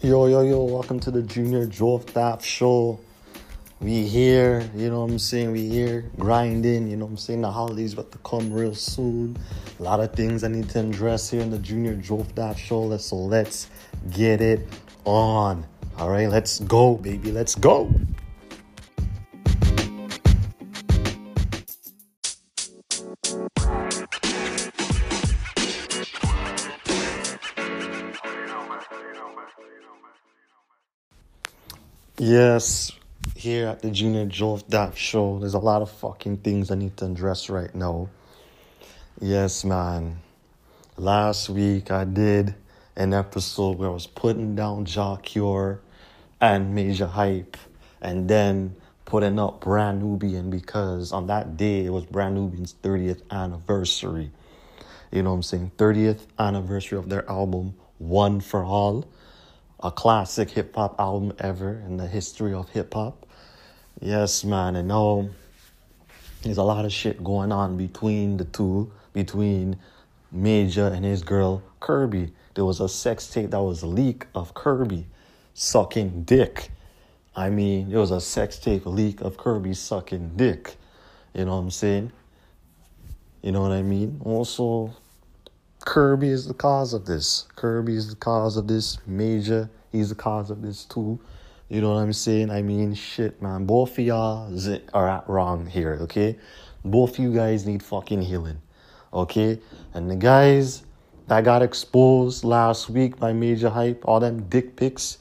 Yo, yo, yo, welcome to the Junior Daft Show. We here, you know what I'm saying? We here grinding, you know what I'm saying? The holidays about to come real soon. A lot of things I need to address here in the Junior Daft Show. So let's get it on. All right, let's go, baby. Let's go. Yes, here at the Junior Joe Daft Show, there's a lot of fucking things I need to address right now. Yes, man. Last week I did an episode where I was putting down Jah Cure and Major Hype and then putting up Brand Nubian because on that day it was Brand Nubian's 30th anniversary. You know what I'm saying? 30th anniversary of their album One for All a classic hip hop album ever in the history of hip hop. Yes, man, I know there's a lot of shit going on between the two, between Major and his girl Kirby. There was a sex tape that was a leak of Kirby sucking dick. I mean, there was a sex tape leak of Kirby sucking dick. You know what I'm saying? You know what I mean? Also, Kirby is the cause of this. Kirby is the cause of this. Major, he's the cause of this too. You know what I'm saying? I mean, shit, man. Both of y'all are at wrong here, okay? Both of you guys need fucking healing, okay? And the guys that got exposed last week by Major Hype, all them dick pics,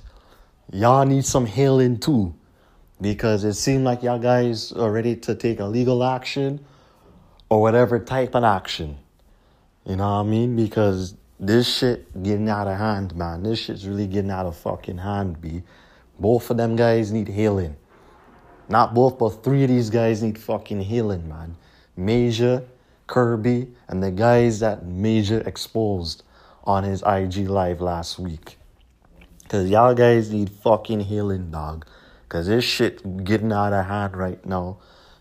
y'all need some healing too. Because it seemed like y'all guys are ready to take a legal action or whatever type of action. You know what I mean? Because this shit getting out of hand, man. This shit's really getting out of fucking hand, B. Both of them guys need healing. Not both, but three of these guys need fucking healing, man. Major, Kirby, and the guys that Major exposed on his IG live last week. Cause y'all guys need fucking healing, dog. Cause this shit getting out of hand right now.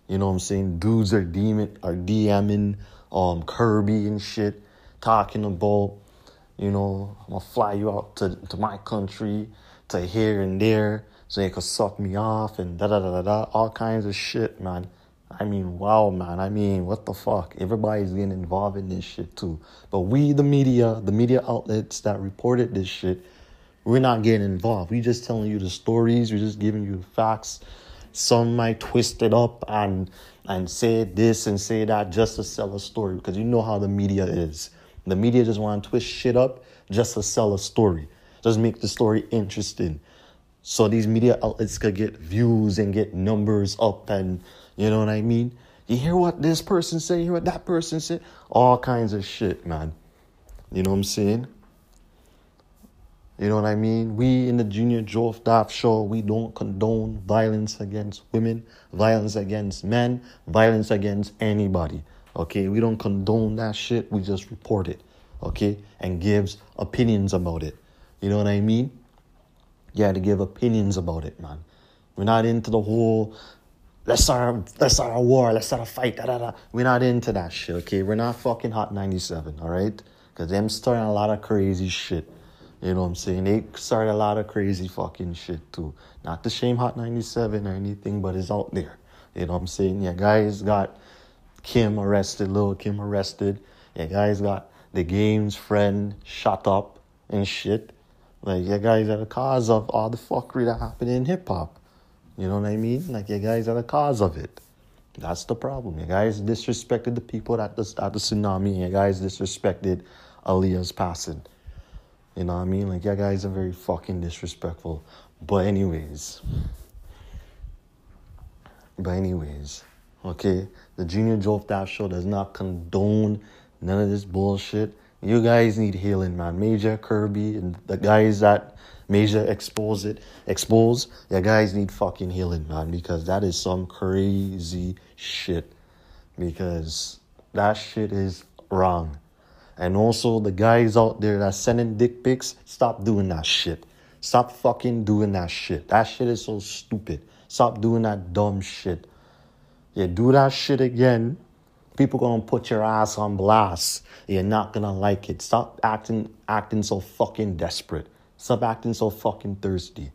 You know what I'm saying? Dudes are DMing, are DMing um Kirby and shit, talking about, you know, I'm gonna fly you out to, to my country, to here and there, so you can suck me off and da da da da da, all kinds of shit, man. I mean, wow, man. I mean, what the fuck? Everybody's getting involved in this shit too. But we, the media, the media outlets that reported this shit, we're not getting involved. We're just telling you the stories. We're just giving you the facts. Some might twist it up and and say this and say that just to sell a story because you know how the media is. The media just want to twist shit up just to sell a story, just make the story interesting. So these media outlets could get views and get numbers up, and you know what I mean. You hear what this person say, you hear what that person said, all kinds of shit, man. You know what I'm saying? You know what I mean? We in the Junior Joe Daft Show, we don't condone violence against women, violence against men, violence against anybody. Okay? We don't condone that shit. We just report it. Okay? And gives opinions about it. You know what I mean? Yeah, to give opinions about it, man. We're not into the whole let's start let's start a war, let's start a fight, da da da. We're not into that shit, okay? We're not fucking hot 97, alright? Because them starting a lot of crazy shit. You know what I'm saying? They started a lot of crazy fucking shit too. Not to shame Hot 97 or anything, but it's out there. You know what I'm saying? Yeah, guys got Kim arrested, Lil Kim arrested. Yeah, guys got the game's friend shot up and shit. Like, yeah, guys are the cause of all the fuckery that happened in hip hop. You know what I mean? Like, yeah, guys are the cause of it. That's the problem. You guys disrespected the people at the, at the tsunami. You guys disrespected Aaliyah's passing. You know what I mean? Like, yeah, guys are very fucking disrespectful. But, anyways. But, anyways. Okay? The Junior Joe Daft Show does not condone none of this bullshit. You guys need healing, man. Major Kirby and the guys that Major expose it, expose, you guys need fucking healing, man, because that is some crazy shit. Because that shit is wrong. And also the guys out there that sending dick pics, stop doing that shit. Stop fucking doing that shit. That shit is so stupid. Stop doing that dumb shit. You do that shit again, people gonna put your ass on blast. You're not gonna like it. Stop acting acting so fucking desperate. Stop acting so fucking thirsty.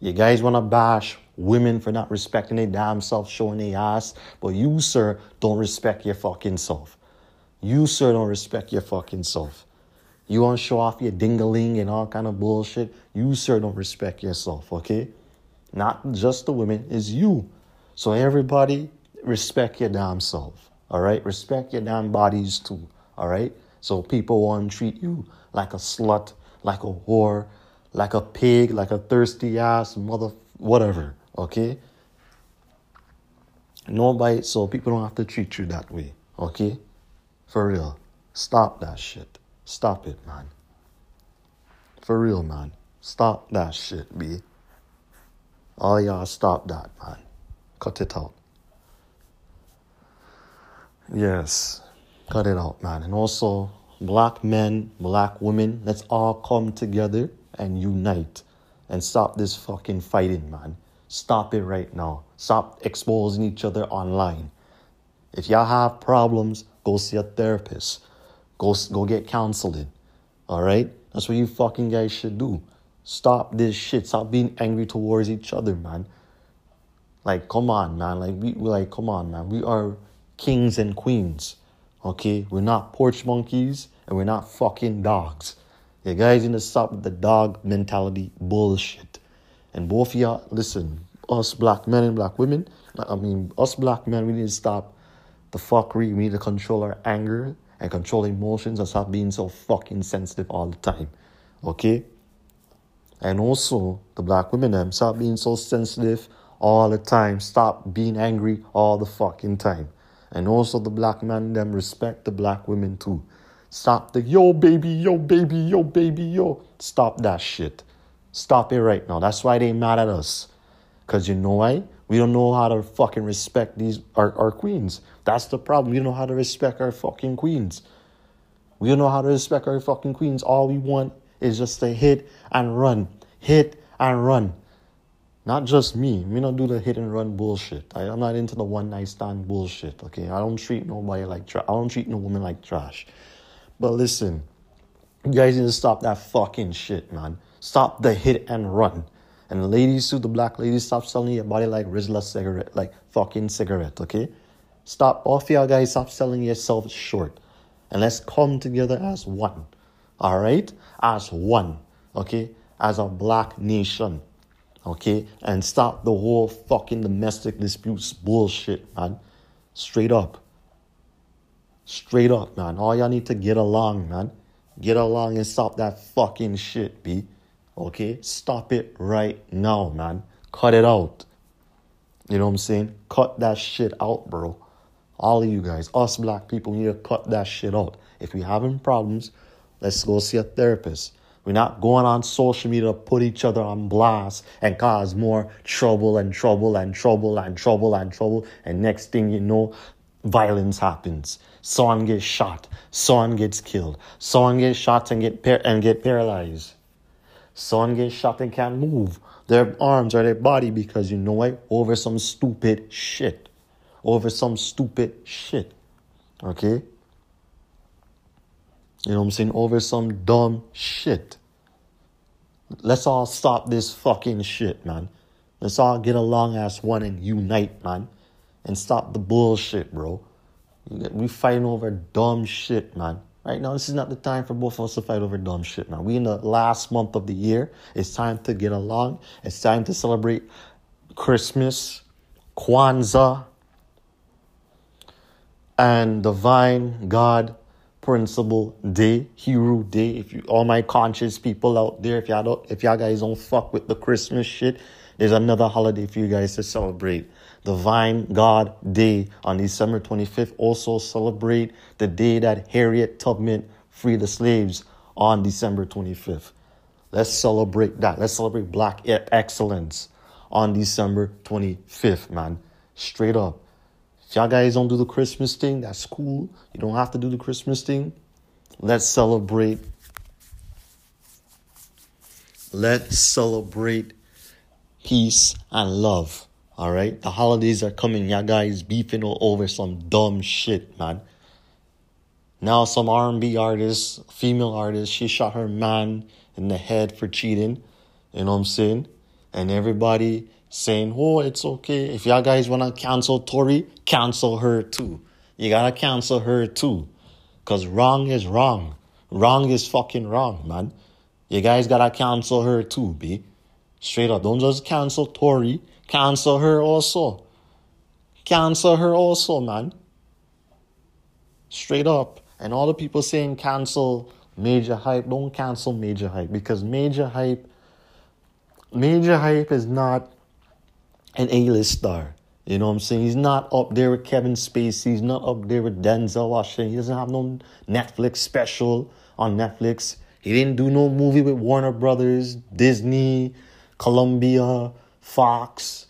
You guys wanna bash women for not respecting their damn self, showing their ass, but you, sir, don't respect your fucking self. You, sir, don't respect your fucking self. You want to show off your dingaling and all kind of bullshit. You, sir, don't respect yourself, okay? Not just the women, it's you. So everybody respect your damn self, all right? Respect your damn bodies too, all right? So people want to treat you like a slut, like a whore, like a pig, like a thirsty ass mother, whatever, okay? Nobody, so people don't have to treat you that way, okay? For real. Stop that shit. Stop it, man. For real, man. Stop that shit, B. All y'all stop that, man. Cut it out. Yes, cut it out, man. And also, black men, black women, let's all come together and unite and stop this fucking fighting, man. Stop it right now. Stop exposing each other online. If y'all have problems, go see a therapist. Go, go get counseling. All right? That's what you fucking guys should do. Stop this shit. Stop being angry towards each other, man. Like, come on, man. Like, we, like, come on, man. We are kings and queens. Okay? We're not porch monkeys and we're not fucking dogs. You guys need to stop the dog mentality bullshit. And both of y'all, listen, us black men and black women, I mean, us black men, we need to stop the fuckery. We need to control our anger and control emotions and stop being so fucking sensitive all the time. Okay? And also, the black women, them, stop being so sensitive all the time. Stop being angry all the fucking time. And also, the black man, them, respect the black women too. Stop the yo baby, yo baby, yo baby, yo. Stop that shit. Stop it right now. That's why they mad at us. Because you know why? We don't know how to fucking respect these our, our queens. That's the problem. We don't know how to respect our fucking queens. We don't know how to respect our fucking queens. All we want is just to hit and run. Hit and run. Not just me. We don't do the hit and run bullshit. I, am not into the one night stand bullshit. Okay, I don't treat nobody like trash. I don't treat no woman like trash. But listen, you guys need to stop that fucking shit, man. Stop the hit and run. And ladies too, the black ladies, stop selling your body like Rizla cigarette, like fucking cigarette, okay? Stop, off of y'all guys, stop selling yourself short. And let's come together as one, all right? As one, okay? As a black nation, okay? And stop the whole fucking domestic disputes bullshit, man. Straight up. Straight up, man. All y'all need to get along, man. Get along and stop that fucking shit, B. Okay? Stop it right now, man. Cut it out. You know what I'm saying? Cut that shit out, bro. All of you guys, us black people, need to cut that shit out. If we having problems, let's go see a therapist. We're not going on social media to put each other on blast and cause more trouble and trouble and trouble and trouble and trouble. And next thing you know, violence happens. Someone gets shot. Someone gets killed. Someone gets shot and get par- and get paralyzed. Someone gets shot and can't move their arms or their body because you know what? Over some stupid shit. Over some stupid shit. Okay? You know what I'm saying? Over some dumb shit. Let's all stop this fucking shit, man. Let's all get along as one and unite, man. And stop the bullshit, bro. We fighting over dumb shit, man. Right now, this is not the time for both of us to fight over dumb shit, man. We in the last month of the year. It's time to get along. It's time to celebrate Christmas, Kwanzaa, and Divine God Principle Day, Hero Day. If you, all my conscious people out there, if y'all don't, if y'all guys don't fuck with the Christmas shit, there's another holiday for you guys to celebrate. Divine God Day on December 25th. Also celebrate the day that Harriet Tubman freed the slaves on December 25th. Let's celebrate that. Let's celebrate black excellence on December 25th, man. Straight up. If y'all guys don't do the Christmas thing, that's cool. You don't have to do the Christmas thing. Let's celebrate. Let's celebrate peace and love. All right, the holidays are coming. Y'all guys beefing over some dumb shit, man. Now some R&B artist, female artist, she shot her man in the head for cheating. You know what I'm saying? And everybody saying, oh, it's okay. If y'all guys want to cancel Tory, cancel her too. You gotta cancel her too. Cause wrong is wrong. Wrong is fucking wrong, man. You guys gotta cancel her too, B. Straight up. Don't just cancel Tory. Cancel her also. Cancel her also, man. Straight up. And all the people saying cancel major hype, don't cancel major hype because major hype major hype is not an A-list star. You know what I'm saying? He's not up there with Kevin Spacey. He's not up there with Denzel Washington. He doesn't have no Netflix special on Netflix. He didn't do no movie with Warner Brothers, Disney, Columbia, Fox.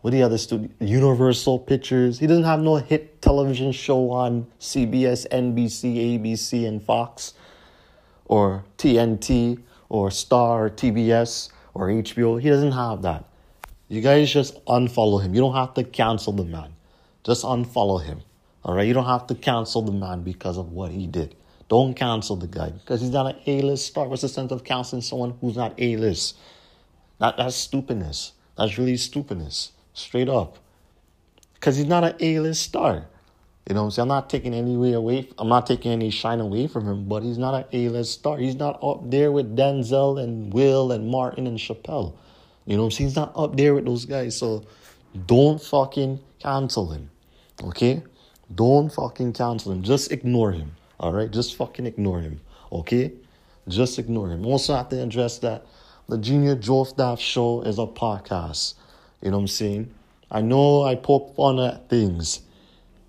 What the other studio? Universal Pictures. He doesn't have no hit television show on CBS, NBC, ABC, and Fox, or TNT, or Star, or TBS, or HBO. He doesn't have that. You guys just unfollow him. You don't have to cancel the man. Just unfollow him. All right? You don't have to cancel the man because of what he did. Don't cancel the guy because he's not an A-list star. What's the sense of canceling someone who's not A-list? That, that's stupidness. That's really stupidness. Straight up. Because he's not an A-list star. You know what I'm saying? I'm not taking any way away. I'm not taking any shine away from him, but he's not an A-list star. He's not up there with Denzel and Will and Martin and Chappelle. You know what I'm saying? He's not up there with those guys. So don't fucking cancel him. Okay? Don't fucking cancel him. Just ignore him. Alright? Just fucking ignore him. Okay? Just ignore him. Also have to address that the Junior Joe Daff Show is a podcast. You know what I'm saying? I know I poke fun at things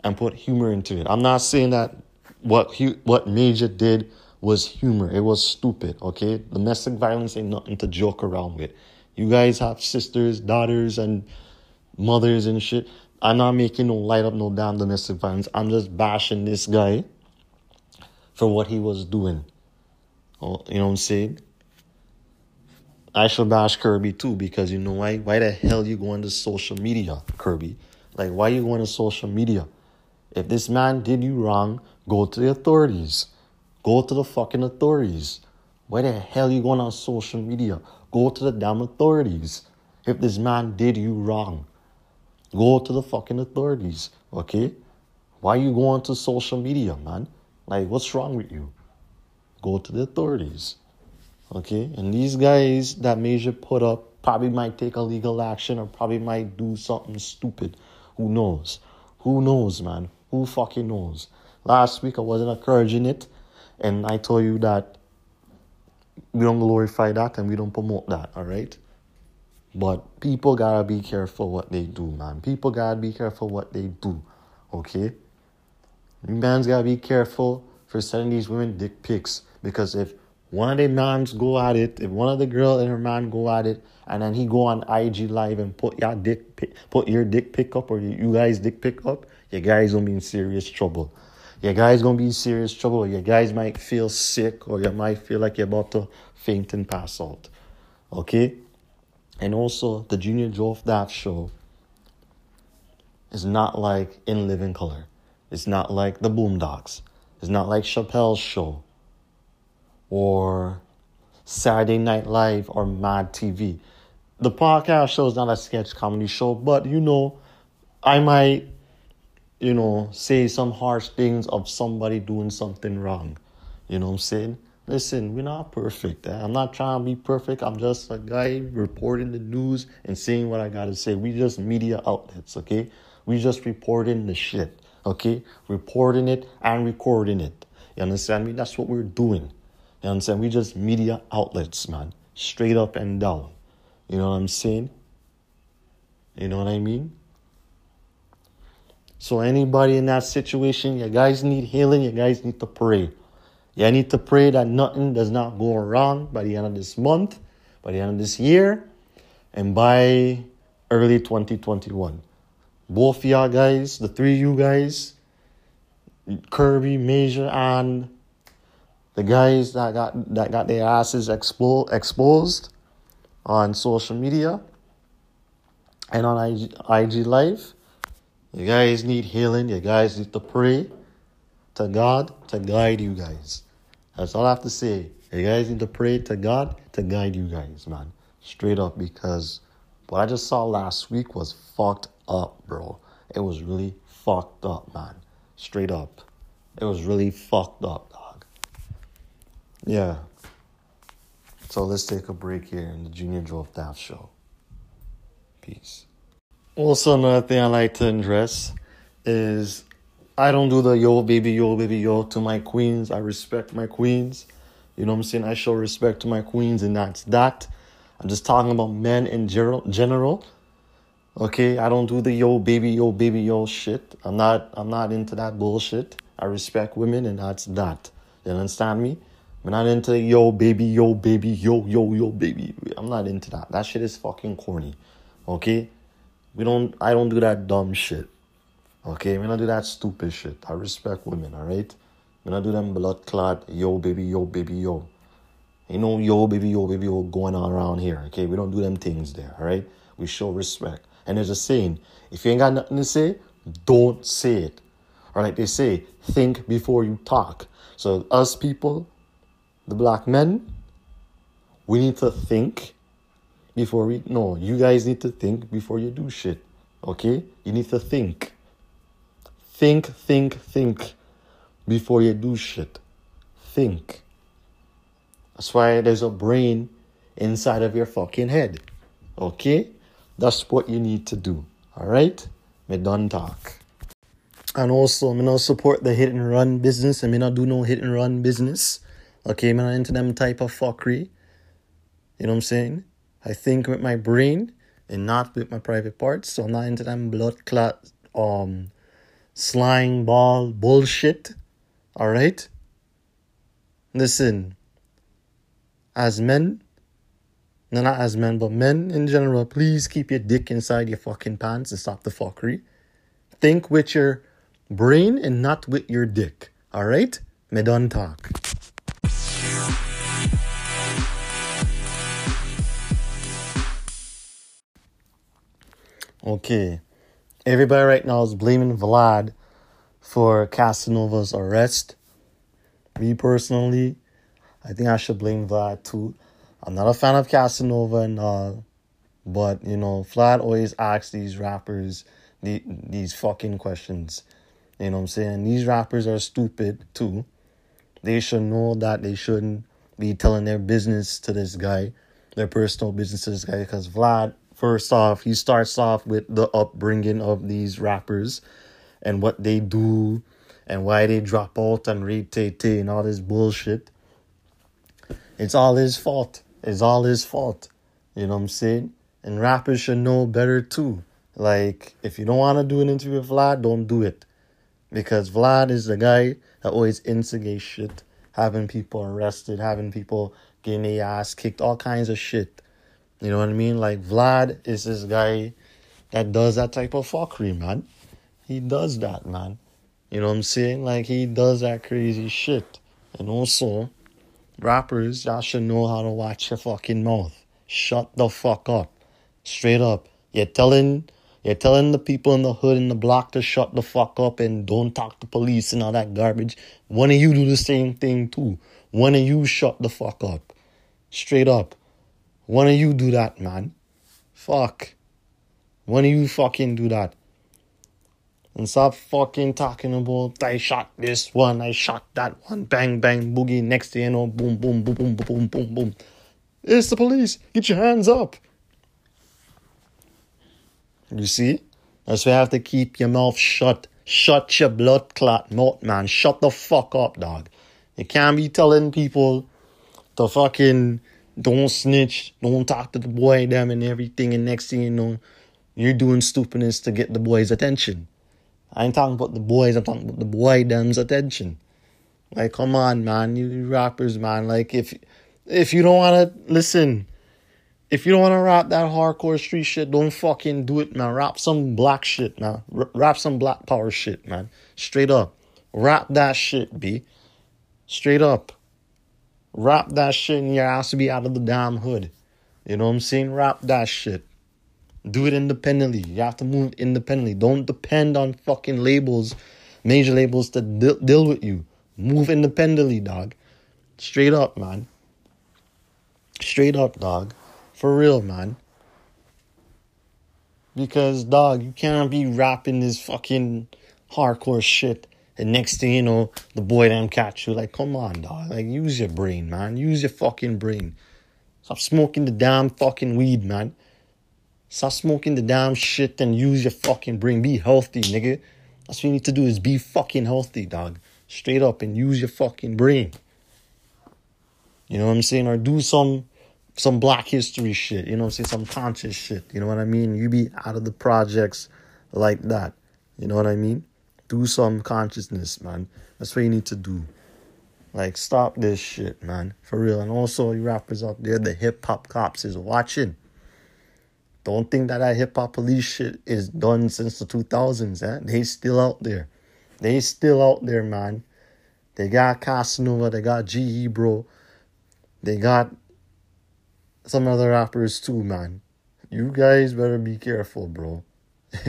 and put humor into it. I'm not saying that what what Major did was humor. It was stupid, okay? Domestic violence ain't nothing to joke around with. You guys have sisters, daughters, and mothers and shit. I'm not making no light up no damn domestic violence. I'm just bashing this guy for what he was doing. Oh, you know what I'm saying? I should bash Kirby too because you know why? Why the hell you going to social media, Kirby? Like why you going to social media? If this man did you wrong, go to the authorities. Go to the fucking authorities. Why the hell you going on social media? Go to the damn authorities. If this man did you wrong, go to the fucking authorities, okay? Why you going to social media, man? Like, what's wrong with you? Go to the authorities, okay? And these guys that Major put up probably might take a legal action or probably might do something stupid. Who knows? Who knows, man? Who fucking knows? Last week I wasn't encouraging it, and I told you that we don't glorify that and we don't promote that, all right? But people gotta be careful what they do, man. People gotta be careful what they do, okay? You mans gotta be careful for sending these women dick pics because if one of the mans go at it, if one of the girl and her man go at it, and then he go on IG live and put your dick pic, put your dick pic up or you guys dick pick up, you guys gonna be in serious trouble. Your guys gonna be in serious trouble. or Your guys might feel sick or you might feel like you're about to faint and pass out. Okay? And also, the Junior Joe Daff show is not like In Living Color. It's not like The Boondocks. It's not like Chappelle's show or Saturday Night Live or Mad TV. The podcast show is not a sketch comedy show, but you know, I might you know, say some harsh things of somebody doing something wrong. You know what I'm saying? Listen, we're not perfect. Eh? I'm not trying to be perfect. I'm just a guy reporting the news and saying what I gotta say. We just media outlets, okay? We just reporting the shit, okay? Reporting it and recording it. You understand me? That's what we're doing. You understand? We just media outlets, man. Straight up and down. You know what I'm saying? You know what I mean? So anybody in that situation, you guys need healing, you guys need to pray. You need to pray that nothing does not go wrong by the end of this month, by the end of this year, and by early 2021. Both y'all guys, the three of you guys, Kirby, Major, and the guys that got that got their asses expo- exposed on social media and on IG, IG Live. You guys need healing. You guys need to pray to God to guide you guys. That's all I have to say. You guys need to pray to God to guide you guys, man. Straight up, because what I just saw last week was fucked up, bro. It was really fucked up, man. Straight up. It was really fucked up, dog. Yeah. So let's take a break here in the Junior Joe Daft Show. Peace. Also, another thing I like to address is I don't do the yo baby yo baby yo to my queens. I respect my queens. You know what I'm saying? I show respect to my queens, and that's that. I'm just talking about men in general. General, okay. I don't do the yo baby yo baby yo shit. I'm not. I'm not into that bullshit. I respect women, and that's that. You understand me? I'm not into yo baby yo baby yo yo yo baby. I'm not into that. That shit is fucking corny. Okay. We don't. I don't do that dumb shit. Okay, we don't do that stupid shit. I respect women, alright? We don't do them blood clot, yo baby, yo baby, yo. Ain't no yo baby, yo baby, yo going on around here, okay? We don't do them things there, alright? We show respect. And there's a saying, if you ain't got nothing to say, don't say it. Or like they say, think before you talk. So us people, the black men, we need to think before we no, you guys need to think before you do shit. Okay? You need to think. Think, think, think before you do shit. Think. That's why there's a brain inside of your fucking head. Okay? That's what you need to do. Alright? Me done talk. And also, me not support the hit and run business and me not do no hit and run business. Okay, me not into them type of fuckery. You know what I'm saying? I think with my brain and not with my private parts. So not into them blood clot um slang ball bullshit. All right? Listen, as men, no, not as men, but men in general, please keep your dick inside your fucking pants and stop the fuckery. Think with your brain and not with your dick. All right? Me done talk. Okay. Everybody right now is blaming Vlad for Casanova's arrest. Me personally, I think I should blame Vlad too. I'm not a fan of Casanova and all, but you know, Vlad always asks these rappers the, these fucking questions. You know what I'm saying? These rappers are stupid too. They should know that they shouldn't be telling their business to this guy, their personal business to this guy, because Vlad First off, he starts off with the upbringing of these rappers and what they do and why they drop out and read Tay and all this bullshit. It's all his fault. It's all his fault. You know what I'm saying? And rappers should know better too. Like, if you don't want to do an interview with Vlad, don't do it. Because Vlad is the guy that always instigates shit, having people arrested, having people getting their ass kicked, all kinds of shit. You know what I mean? Like Vlad is this guy that does that type of fuckery, man. He does that, man. You know what I'm saying? Like he does that crazy shit. And also, rappers, y'all should know how to watch your fucking mouth. Shut the fuck up. Straight up. You're telling you're telling the people in the hood and the block to shut the fuck up and don't talk to police and all that garbage. One of you do the same thing too. One of you shut the fuck up. Straight up. One of you do that, man. Fuck. One of you fucking do that. And stop fucking talking about I shot this one, I shot that one, bang bang boogie. Next thing you know, boom boom boom boom boom boom boom. It's the police. Get your hands up. You see? That's why you have to keep your mouth shut. Shut your blood clot mouth, man. Shut the fuck up, dog. You can't be telling people to fucking don't snitch, don't talk to the boy them and everything, and next thing you know, you're doing stupidness to get the boy's attention. I ain't talking about the boys, I'm talking about the boy them's attention. Like, come on, man, you rappers, man. Like, if if you don't wanna listen, if you don't wanna rap that hardcore street shit, don't fucking do it, man. Rap some black shit, man. R- rap some black power shit, man. Straight up, rap that shit, b. Straight up. Rap that shit and your ass to be out of the damn hood. You know what I'm saying? Rap that shit. Do it independently. You have to move independently. Don't depend on fucking labels, major labels to deal, deal with you. Move independently, dog. Straight up, man. Straight up, dog. For real, man. Because, dog, you can't be rapping this fucking hardcore shit. And next thing you know, the boy them catch you. Like, come on, dog. Like, use your brain, man. Use your fucking brain. Stop smoking the damn fucking weed, man. Stop smoking the damn shit and use your fucking brain. Be healthy, nigga. That's what you need to do is be fucking healthy, dog. Straight up and use your fucking brain. You know what I'm saying? Or do some some black history shit, you know what I'm saying? Some conscious shit. You know what I mean? You be out of the projects like that. You know what I mean? Do some consciousness, man. That's what you need to do. Like, stop this shit, man. For real. And also, you rappers out there, the hip hop cops is watching. Don't think that that hip hop police shit is done since the 2000s, eh? They still out there. They still out there, man. They got Casanova, they got GE, bro. They got some other rappers too, man. You guys better be careful, bro.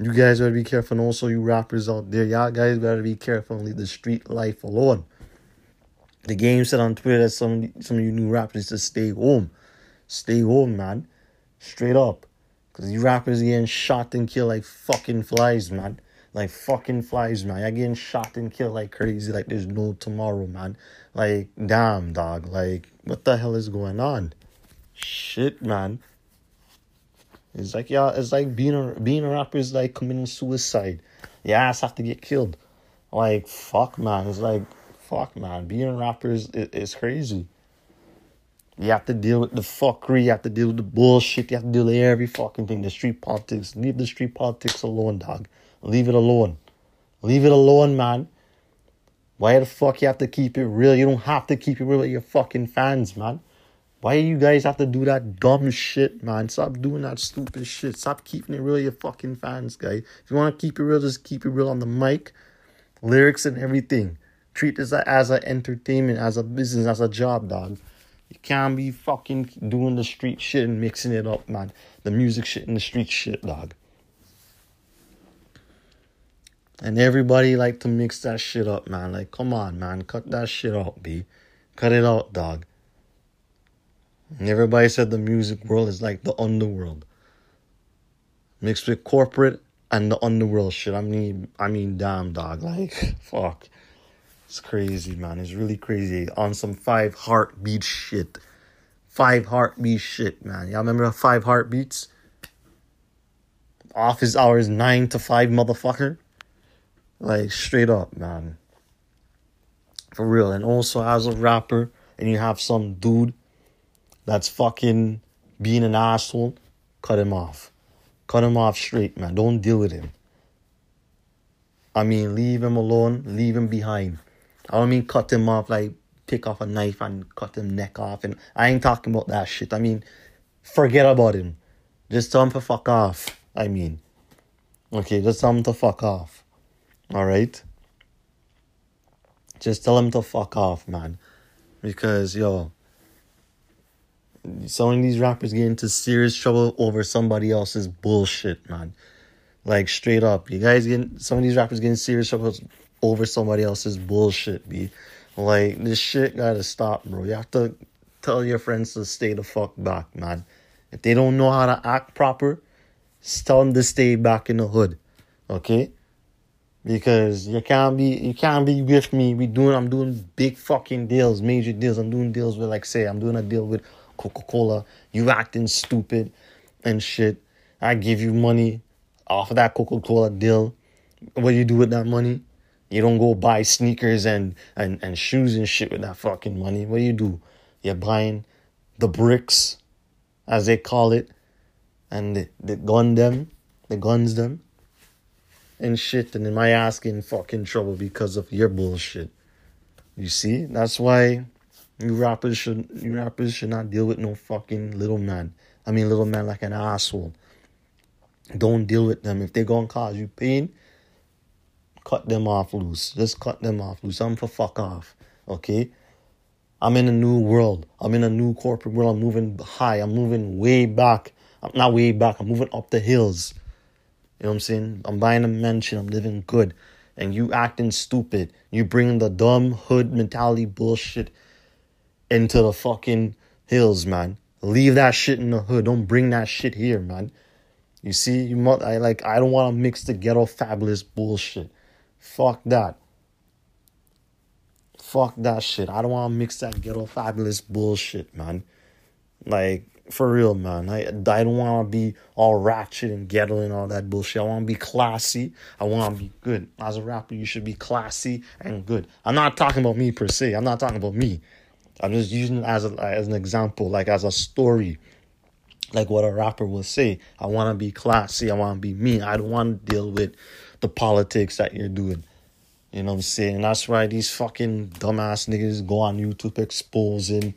you guys better be careful. And also, you rappers out there, y'all guys better be careful and leave the street life alone. The game said on Twitter that some some of you new rappers to stay home. Stay home, man. Straight up. Because you rappers getting shot and killed like fucking flies, man. Like fucking flies, man. You're getting shot and killed like crazy, like there's no tomorrow, man. Like, damn, dog. Like, what the hell is going on? Shit, man. It's like yeah, it's like being a being a rapper is like committing suicide. Your ass have to get killed. Like fuck, man. It's like fuck, man. Being a rapper is is crazy. You have to deal with the fuckery. You have to deal with the bullshit. You have to deal with every fucking thing. The street politics. Leave the street politics alone, dog. Leave it alone. Leave it alone, man. Why the fuck you have to keep it real? You don't have to keep it real with your fucking fans, man. Why do you guys have to do that dumb shit, man? Stop doing that stupid shit. Stop keeping it real, your fucking fans, guy. If you want to keep it real, just keep it real on the mic, lyrics, and everything. Treat this as an entertainment, as a business, as a job, dog. You can't be fucking doing the street shit and mixing it up, man. The music shit and the street shit, dog. And everybody like to mix that shit up, man. Like, come on, man. Cut that shit out, B. Cut it out, dog. Everybody said the music world is like the underworld. Mixed with corporate and the underworld shit. I mean I mean damn dog. Like fuck. It's crazy, man. It's really crazy. On some five heartbeat shit. Five heartbeat shit, man. Y'all remember five heartbeats? Office hours nine to five, motherfucker. Like straight up, man. For real. And also as a rapper, and you have some dude that's fucking being an asshole, cut him off. Cut him off straight, man. Don't deal with him. I mean, leave him alone, leave him behind. I don't mean cut him off like pick off a knife and cut him neck off. And I ain't talking about that shit. I mean, forget about him. Just tell him to fuck off. I mean, okay, just tell him to fuck off. All right? Just tell him to fuck off, man. Because, yo, some of these rappers get into serious trouble over somebody else's bullshit, man. Like straight up, you guys get some of these rappers getting serious trouble over somebody else's bullshit, be Like this shit gotta stop, bro. You have to tell your friends to stay the fuck back, man. If they don't know how to act proper, tell them to stay back in the hood, okay? Because you can't be you can't be with me. We doing I'm doing big fucking deals, major deals. I'm doing deals with like say I'm doing a deal with Coca Cola. You acting stupid and shit. I give you money off of that Coca Cola deal. What do you do with that money? You don't go buy sneakers and, and, and shoes and shit with that fucking money. What do you do? You're buying the bricks, as they call it, and the, the gun them, the guns them, and shit. And then my ass getting fucking trouble because of your bullshit. You see? That's why you rappers should you rappers should not deal with no fucking little man. I mean little man like an asshole. Don't deal with them. If they're gonna cause you pain, cut them off loose. Just cut them off loose. I'm for fuck off. Okay? I'm in a new world. I'm in a new corporate world. I'm moving high. I'm moving way back. I'm not way back. I'm moving up the hills. You know what I'm saying? I'm buying a mansion. I'm living good. And you acting stupid. You bringing the dumb hood mentality bullshit into the fucking hills, man. Leave that shit in the hood. Don't bring that shit here, man. You see, you must, I like I don't want to mix the ghetto fabulous bullshit. Fuck that. Fuck that shit. I don't want to mix that ghetto fabulous bullshit, man. Like for real, man. I I don't want to be all ratchet and ghetto and all that bullshit. I want to be classy. I want to be good. As a rapper, you should be classy and good. I'm not talking about me per se. I'm not talking about me. I'm just using it as a, as an example, like as a story, like what a rapper will say. I want to be classy. I want to be me. I don't want to deal with the politics that you're doing. You know what I'm saying? That's why these fucking dumbass niggas go on YouTube exposing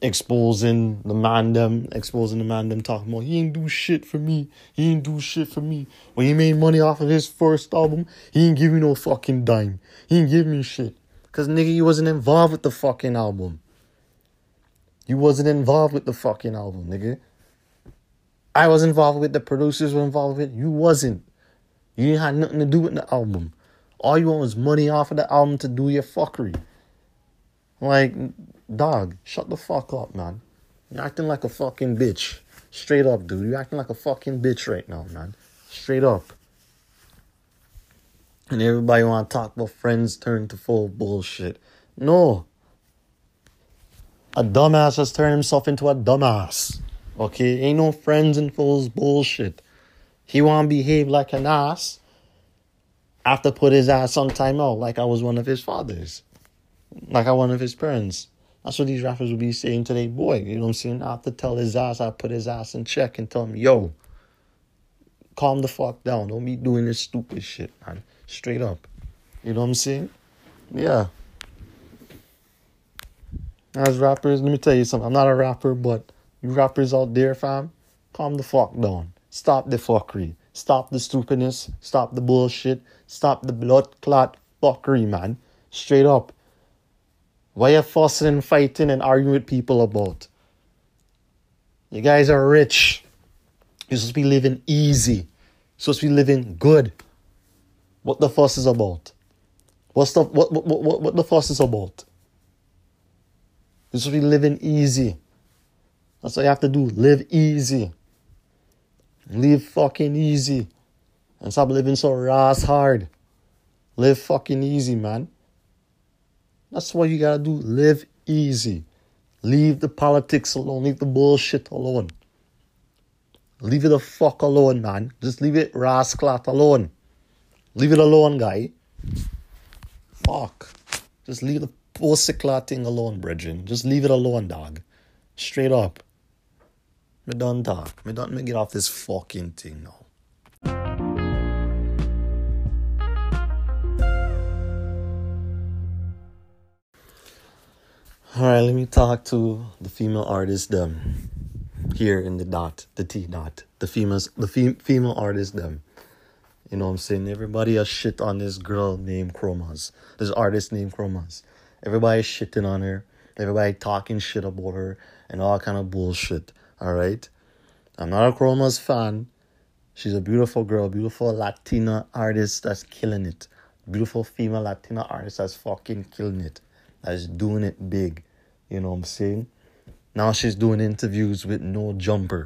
exposing the man them, exposing the man them talking about he ain't do shit for me. He ain't do shit for me. When he made money off of his first album, he ain't give me no fucking dime. He ain't give me shit. Cause nigga, you wasn't involved with the fucking album. You wasn't involved with the fucking album, nigga. I was involved with the producers were involved with it. You wasn't. You didn't have nothing to do with the album. All you want was money off of the album to do your fuckery. Like, dog, shut the fuck up, man. You're acting like a fucking bitch. Straight up, dude. You're acting like a fucking bitch right now, man. Straight up. And everybody want to talk about friends turn to full bullshit. No. A dumbass has turned himself into a dumbass. Okay? Ain't no friends in full bullshit. He want to behave like an ass. I have to put his ass on timeout like I was one of his fathers like I one of his parents. That's what these rappers would be saying today, boy. You know what I'm saying? I have to tell his ass, I put his ass in check and tell him, yo, calm the fuck down. Don't be doing this stupid shit, man. Straight up. You know what I'm saying? Yeah. As rappers, let me tell you something. I'm not a rapper, but you rappers out there, fam, calm the fuck down. Stop the fuckery. Stop the stupidness. Stop the bullshit. Stop the blood clot fuckery, man. Straight up. Why you fussing and fighting and arguing with people about? You guys are rich. Supposed to be living easy. Supposed to be living good. What the fuss is about? What's the what what what, what the fuss is about? You're supposed to be living easy. That's what you have to do. Live easy. Live fucking easy. And stop living so ass hard. Live fucking easy, man. That's what you gotta do. Live easy. Leave the politics alone. Leave the bullshit alone. Leave it the fuck alone, man. Just leave it rasclat alone. Leave it alone, guy. Fuck. Just leave the bullshit thing alone, brethren. Just leave it alone, dog. Straight up. Me done talk. Me done me get off this fucking thing now. All right, let me talk to the female artist them here in the dot, the T dot, the females, the fem- female artist them. You know what I'm saying? Everybody has shit on this girl named Chromas, this artist named Chromas. Everybody shitting on her. Everybody talking shit about her and all kind of bullshit. All right, I'm not a Chromas fan. She's a beautiful girl, beautiful Latina artist that's killing it. Beautiful female Latina artist that's fucking killing it. That's doing it big. You know what I'm saying? Now she's doing interviews with no jumper.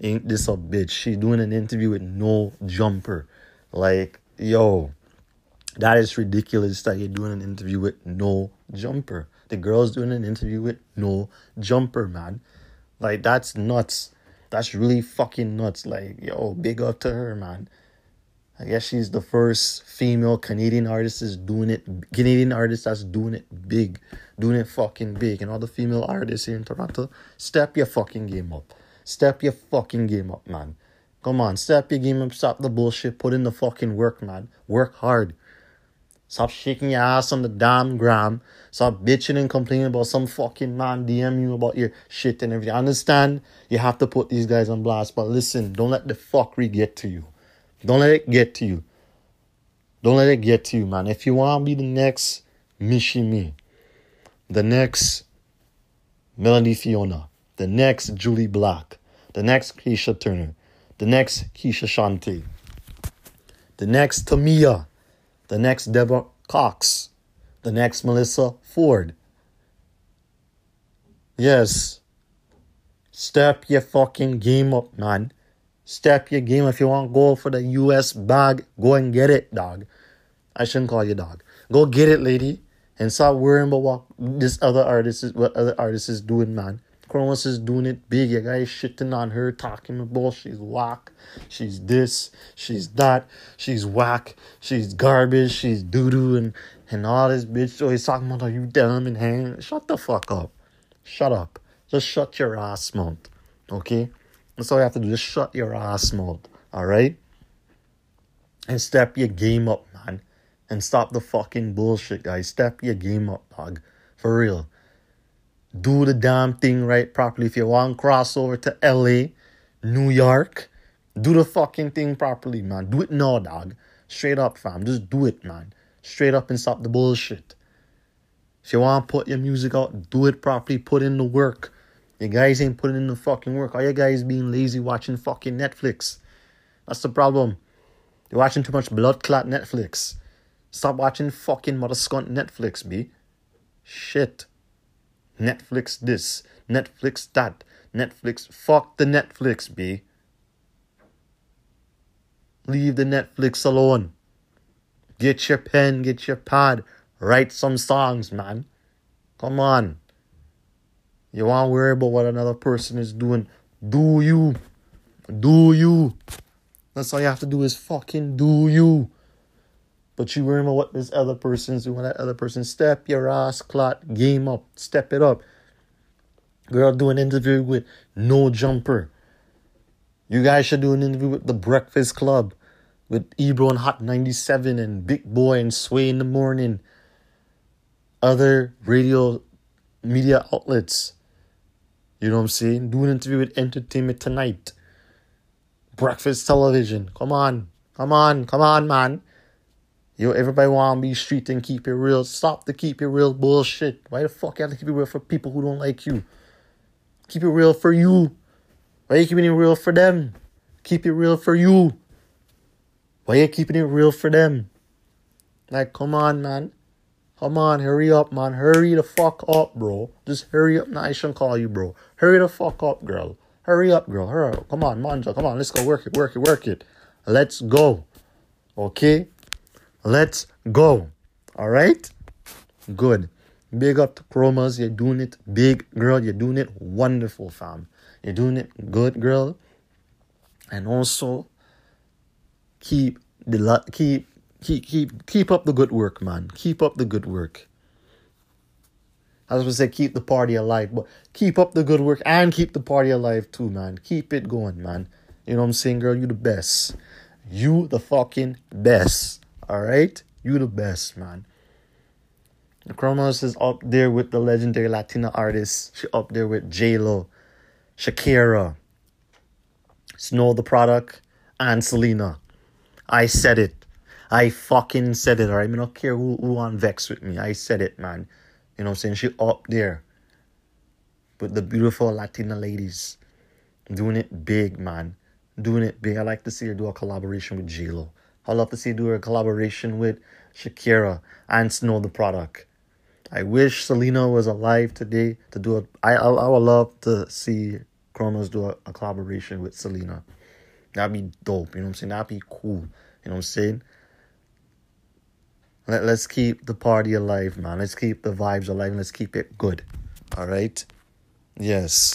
Ain't this a bitch? She's doing an interview with no jumper. Like, yo, that is ridiculous that you're doing an interview with no jumper. The girl's doing an interview with no jumper, man. Like, that's nuts. That's really fucking nuts. Like, yo, big up to her, man. I guess she's the first female Canadian artist is doing it. Canadian artist that's doing it big, doing it fucking big. And all the female artists here in Toronto, step your fucking game up. Step your fucking game up, man. Come on, step your game up. Stop the bullshit. Put in the fucking work, man. Work hard. Stop shaking your ass on the damn gram. Stop bitching and complaining about some fucking man DM you about your shit and everything. I understand you have to put these guys on blast, but listen, don't let the fuckery get to you. Don't let it get to you. Don't let it get to you, man. If you want to be the next Michie Mee, the next Melanie Fiona, the next Jully Black, the next Kreesha Turner, the next Keshia Chanté, the next Tamia, the next Deborah Cox, the next Melissa Ford, Yes. Step your fucking game up, man. Step your game. If you want go for the US bag, go and get it, dog. I shouldn't call you dog. Go get it, lady. And stop worrying about what this other artist is what other artist is doing, man. Kronos is doing it big. You guys shitting on her, talking about she's whack, she's this, she's that, she's whack, she's garbage, she's doo doo, and and all this bitch. So he's talking about are you dumb and hang. Shut the fuck up. Shut up. Just shut your ass mouth. Okay? That's all you have to do. Just shut your ass mouth. Alright? And step your game up, man. And stop the fucking bullshit, guys. Step your game up, dog. For real. Do the damn thing right properly. If you want to cross over to LA, New York, do the fucking thing properly, man. Do it now, dog. Straight up, fam. Just do it, man. Straight up and stop the bullshit. If you want to put your music out, do it properly. Put in the work. You guys ain't putting in the fucking work. Are you guys being lazy watching fucking Netflix. That's the problem. You're watching too much blood clot Netflix. Stop watching fucking mother scunt Netflix, B. Shit. Netflix this, Netflix that, Netflix. Fuck the Netflix, B. Leave the Netflix alone. Get your pen, get your pad, write some songs, man. Come on. You want to worry about what another person is doing? Do you? Do you? That's all you have to do is fucking do you. But you worry about what this other person's doing. That other person step your ass clot game up. Step it up. Girl, do an interview with No Jumper. You guys should do an interview with The Breakfast Club. With Ebro and Hot 97 and Big Boy and Sway in the Morning. Other radio media outlets. You know what I'm saying? Do an interview with Entertainment Tonight. Breakfast television. Come on. Come on. Come on, man. Yo, everybody want to be street and keep it real. Stop the keep it real bullshit. Why the fuck you have to keep it real for people who don't like you? Keep it real for you. Why you keeping it real for them? Keep it real for you. Why you keeping it real for them? Like, come on, man. Come on, hurry up, man. Hurry the fuck up, bro. Just hurry up. Nah, I shouldn't call you, bro. Hurry the fuck up, girl. Hurry up, girl. Hurry up. Come on, Manja. Come on, let's go work it, work it, work it. Let's go. Okay? Let's go. All right? Good. Big up to Chromas. You're doing it big, girl. You're doing it wonderful, fam. You're doing it good, girl. And also, keep the keep keep keep keep up the good work, man. Keep up the good work. I was gonna say keep the party alive, but keep up the good work and keep the party alive too, man. Keep it going, man. You know what I'm saying, girl? You the best. You the fucking best. All right, you the best, man. Kronos is up there with the legendary Latina artists. She up there with J Lo, Shakira, Snow Tha Product, and Selena. I said it. I fucking said it. Alright, I don't care who who on vex with me. I said it, man. You know what I'm saying? She up there with the beautiful Latina ladies, doing it big, man. Doing it big. I like to see her do a collaboration with J Lo. I'd love to see her do a collaboration with Shakira and Snow Tha Product. I wish Selena was alive today to do it. I, I I would love to see Kronos do a, a collaboration with Selena. That'd be dope. You know what I'm saying? That'd be cool. You know what I'm saying? Let, let's keep the party alive, man. Let's keep the vibes alive. and Let's keep it good. All right? Yes.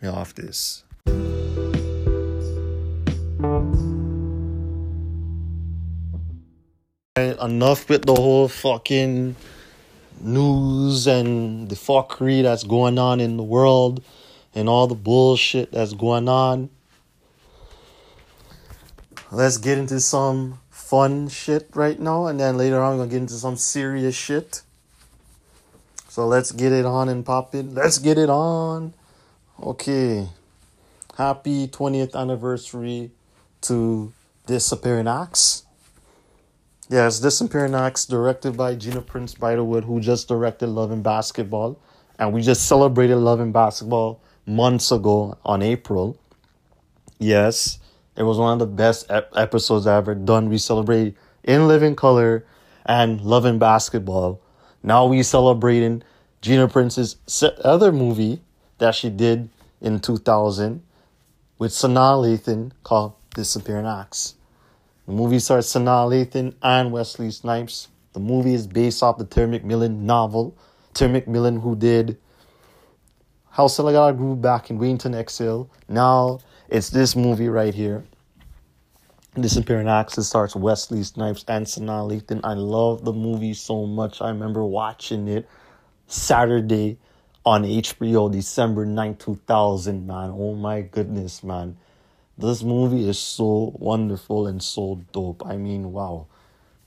Me off this. enough with the whole fucking news and the fuckery that's going on in the world and all the bullshit that's going on. Let's get into some fun shit right now, and then later on, we're gonna get into some serious shit. So let's get it on and pop it. Let's get it on. Okay. Happy 20th anniversary to Disappearing Acts. Yes, Disappearing Acts, directed by Gina Prince Bythewood, who just directed Love and Basketball. And we just celebrated Love and Basketball months ago on April. Yes, it was one of the best ep- episodes I ever done. We celebrate In Living Color and loving Basketball. Now we celebrating Gina Prince's other movie that she did in 2000 with Sanaa Lathan called Disappearing Acts. The movie stars Sanaa Lathan and Wesley Snipes. The movie is based off the Terry McMillan novel. Terry McMillan, who did How Senegal Grew Back in Waiting to Exhale. Now it's this movie right here. Disappearing. It starts Wesley Snipes and Sanaa Lathan. I love the movie so much. I remember watching it Saturday on HBO, December 9, 2000, man. Oh my goodness, man. This movie is so wonderful and so dope. I mean, wow.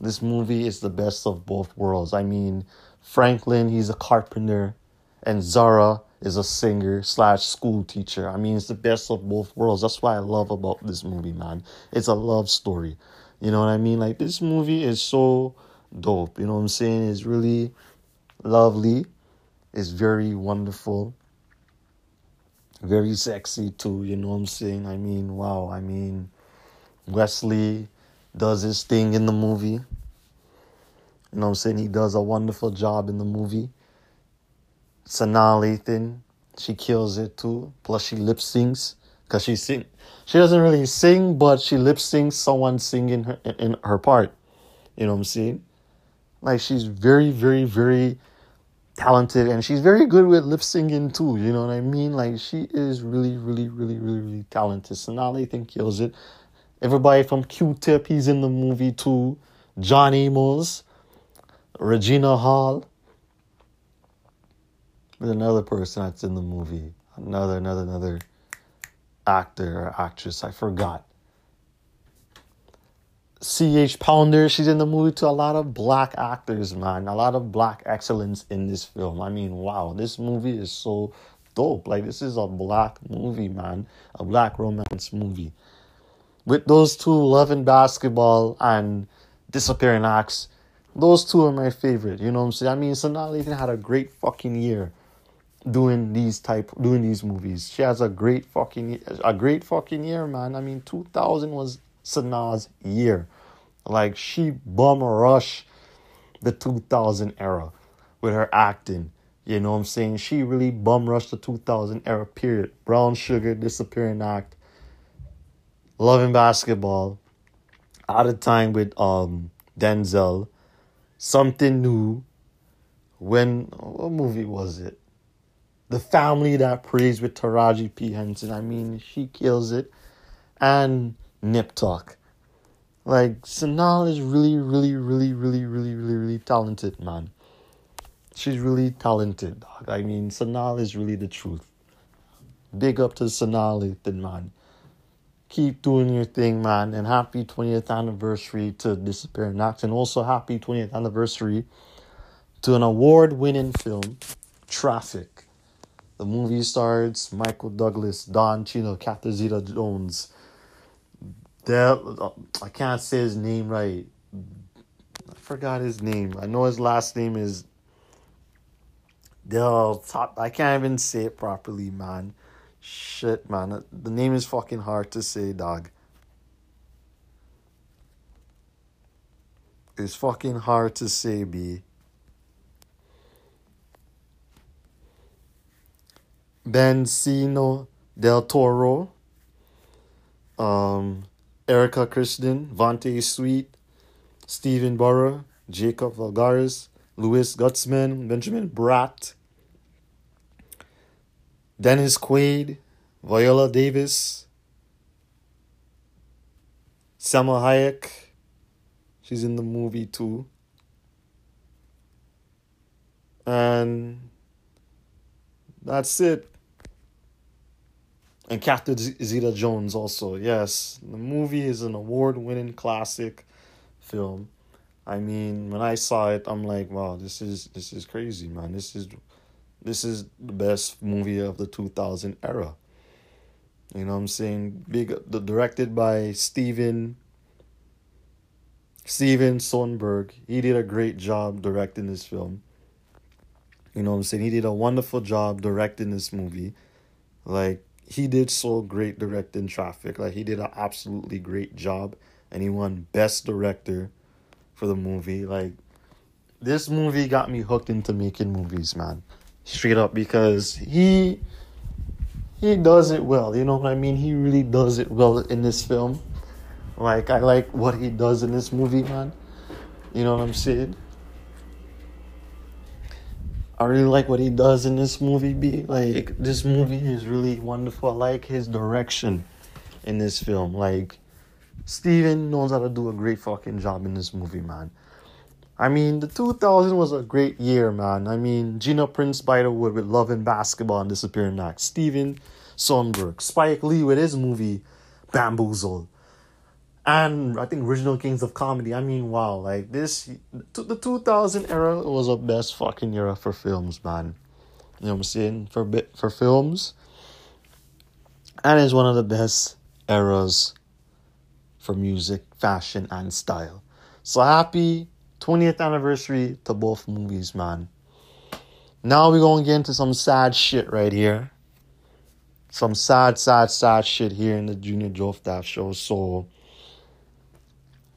This movie is the best of both worlds. I mean, Franklin, he's a carpenter, and Zara is a singer slash school teacher. I mean, it's the best of both worlds. That's what I love about this movie, man. It's a love story. You know what I mean? Like, this movie is so dope. You know what I'm saying? It's really lovely. It's very wonderful. Very sexy, too. You know what I'm saying? I mean, wow. I mean, Wesley does his thing in the movie. You know what I'm saying? He does a wonderful job in the movie. Sanaa she kills it too. Plus she lip syncs because she sing. She doesn't really sing, but she lip syncs someone singing her in her part. You know what I'm saying? Like she's very, very, very talented, and she's very good with lip singing too. You know what I mean? Like she is really, really, really, really, really talented. Sanaa Lathan kills it. Everybody from Q-Tip, he's in the movie too. John Amos, Regina Hall. There's another person that's in the movie. Another, another, another actor or actress. I forgot. C.H. Pounder, she's in the movie to a lot of black actors, man. A lot of black excellence in this film. I mean, wow, this movie is so dope. Like, this is a black movie, man. A black romance movie. With those two, Love and Basketball and Disappearing Acts, those two are my favorite. You know what I'm saying? I mean, Sanaa Lathan had a great fucking year doing these type doing these movies. She has a great fucking a great fucking year, man. I mean, 2000 was Sanaa's year. Like she bum rush the 2000 era with her acting. You know what I'm saying? She really bum rushed the 2000 era period. Brown Sugar, Disappearing Act, Love and Basketball, Out of Time with um Denzel, Something New. When what movie was it? The Family That Prays with Taraji P. Henson. I mean, she kills it. And Nip Tuck. Like, Sanaa is really, really, really, really, really, really, really talented, man. She's really talented, dog. I mean, Sanaa is really the truth. Big up to Sanaa Lathan, man. Keep doing your thing, man. And happy 20th anniversary to Disappearing Acts. And also happy 20th anniversary to an award winning film, Traffic. The movie stars Michael Douglas, Don Cheadle, Catherine Zeta Jones. Del, I can't say his name right. I forgot his name. I know his last name is Del. Top. I can't even say it properly, man. Shit, man. The name is fucking hard to say, dog. It's fucking hard to say, B. Benicio del Toro, um, Erika Christensen, Vontae Sweet, Steven Bauer, Jacob Vergara, Louis Guzmán, Benjamin Bratt, Dennis Quaid, Viola Davis, Salma Hayek. She's in the movie too. And that's it and Catherine Zeta Jones also. Yes, the movie is an award-winning classic film. I mean, when I saw it, I'm like, wow, this is this is crazy, man. This is this is the best movie of the 2000 era. You know what I'm saying? Big the directed by Steven Steven Soderbergh. He did a great job directing this film. You know what I'm saying? He did a wonderful job directing this movie. Like he did so great directing Traffic. Like he did an absolutely great job, and he won Best Director for the movie. Like this movie got me hooked into making movies, man. straight up because he he does it well. You know what I mean? He really does it well in this film. Like I like what he does in this movie, man. You know what I'm saying? I really like what he does in this movie. Be like this movie is really wonderful. I like his direction in this film. Like Steven knows how to do a great fucking job in this movie, man. I mean, the 2000 was a great year, man. I mean, Gina Prince Bythewood with Love and Basketball and Disappearing Act. Steven Soderbergh. Spike Lee with his movie Bamboozled. And I think Original Kings of Comedy. I mean, wow. Like, this, the 2000 era was a best fucking era for films, man. You know what I'm saying? For, bit for films. And it's one of the best eras for music, fashion, and style. So happy 20th anniversary to both movies, man. Now we're gonna get into some sad shit right here. Some sad, sad, sad shit here in the Junior Joe Daff show. So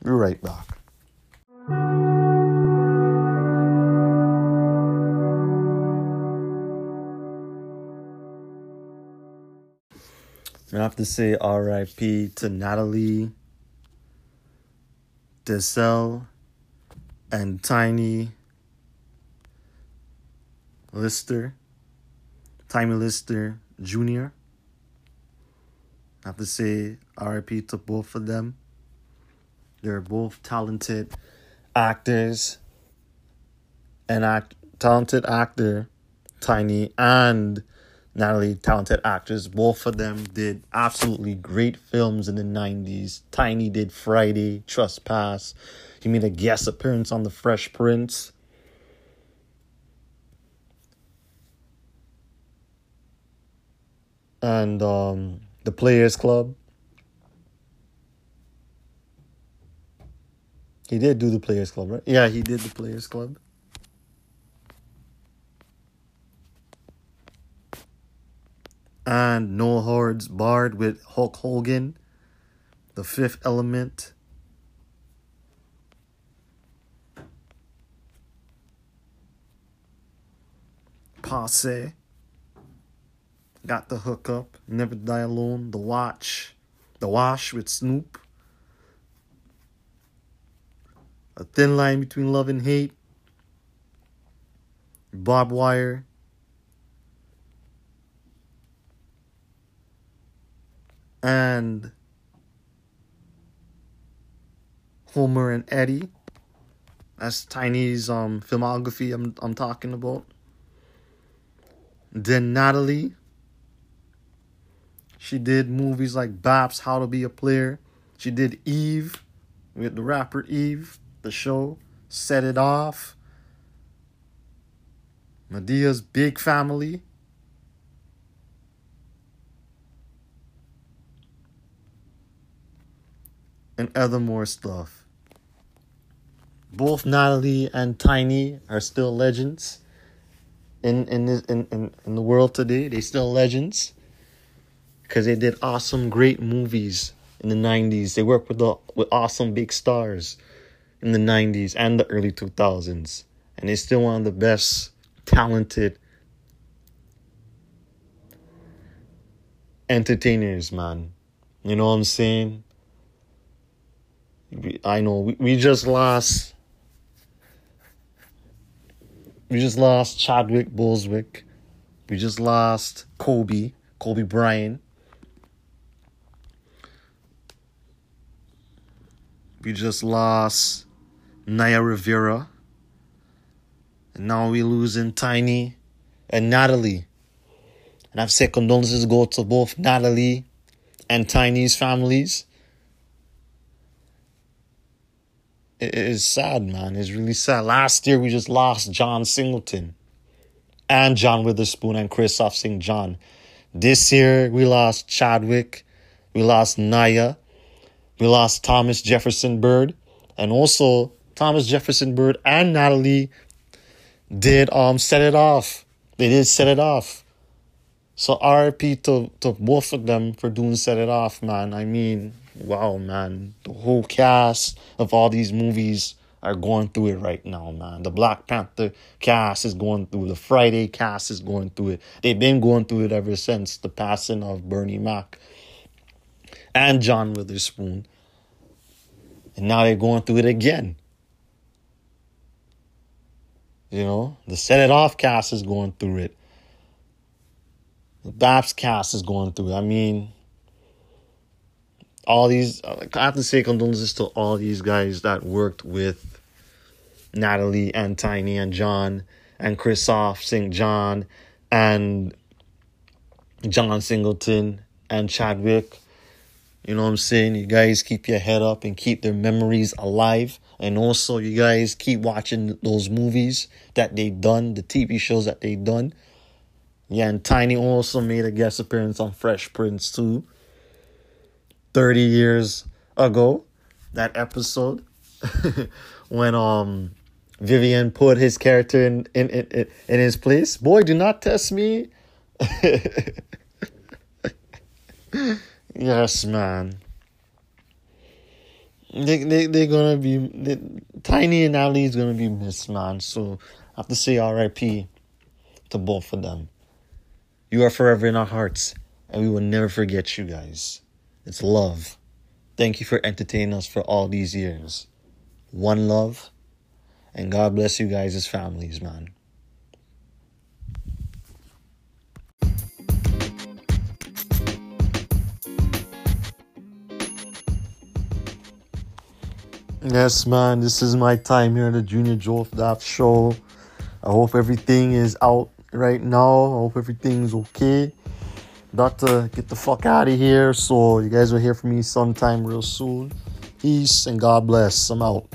we're right back. I have to say RIP to Natalie Desselle and Tiny Lister, Tiny Lister Jr. I have to say RIP to both of them. They're both talented actors and act talented actor Tiny and Natalie, talented actors. Both of them did absolutely great films in the 90s. Tiny did Friday, Trespass. He made a guest appearance on The Fresh Prince. And um, The Players Club. He did do The Players Club, right? Yeah, he did The Players Club. And No Holds Barred with Hulk Hogan. The Fifth Element. Posse. Got the hookup. Never Die Alone. The Watch. The Wash with Snoop. A Thin Line Between Love and Hate. Barb Wire. And Homer and Eddie. That's Tiny's um filmography I'm I'm talking about. Then Natalie. She did movies like Baps, How to Be a Player. She did Eve with the rapper Eve, the show, Set It Off. Madea's Big Family. And other more stuff. Both Natalie and Tiny are still legends in in this in, in, in the world today. They still legends because they did awesome, great movies in the '90s. They worked with the with awesome big stars in the '90s and the early 2000s, and they're still one of the best talented entertainers, man. You know what I'm saying? I know we, we just lost we just lost Chadwick Boswick. We just lost Kobe, Kobe Bryant. We just lost Naya Rivera. And now we're losing Tiny and Natalie. And I've said condolences go to both Natalie and Tiny's families. it is sad, man. It's really sad. Last year we just lost John Singleton and John Witherspoon and Kristoff St. John. This year we lost Chadwick, we lost Naya, we lost Thomas Jefferson Byrd, and also Thomas Jefferson Byrd and Natalie did um set it off. They did set it off. So RIP to, to both of them for doing set it off, man. I mean, wow, man, the whole cast of all these movies are going through it right now, man. The Black Panther cast is going through. The Friday cast is going through it. They've been going through it ever since the passing of Bernie Mac and John Witherspoon. And now they're going through it again. You know, the Set It Off cast is going through it. The Baps cast is going through it. I mean, all these, I have to say condolences to all these guys that worked with Natalie and Tiny and John and Kristoff St. John and John Singleton and Chadwick. You know what I'm saying? You guys keep your head up and keep their memories alive. And also, you guys keep watching those movies that they done, the TV shows that they done. Yeah, and Tiny also made a guest appearance on Fresh Prince too. 30 years ago, that episode, when um Vivian put his character in, in, in, in his place. Boy, do not test me. yes, man they they they're gonna be they, Tiny and Ali is gonna be missed, man. So I have to say R.I.P. to both of them. You are forever in our hearts, and we will never forget you guys. It's love. Thank you for entertaining us for all these years. One love, and God bless you guys as families, man. Yes, man, this is my time here at the Junior Joe Daft Show. I hope everything is out right now. I hope everything's okay. About to get the fuck out of here, so you guys will hear from me sometime real soon. Peace and God bless. I'm out.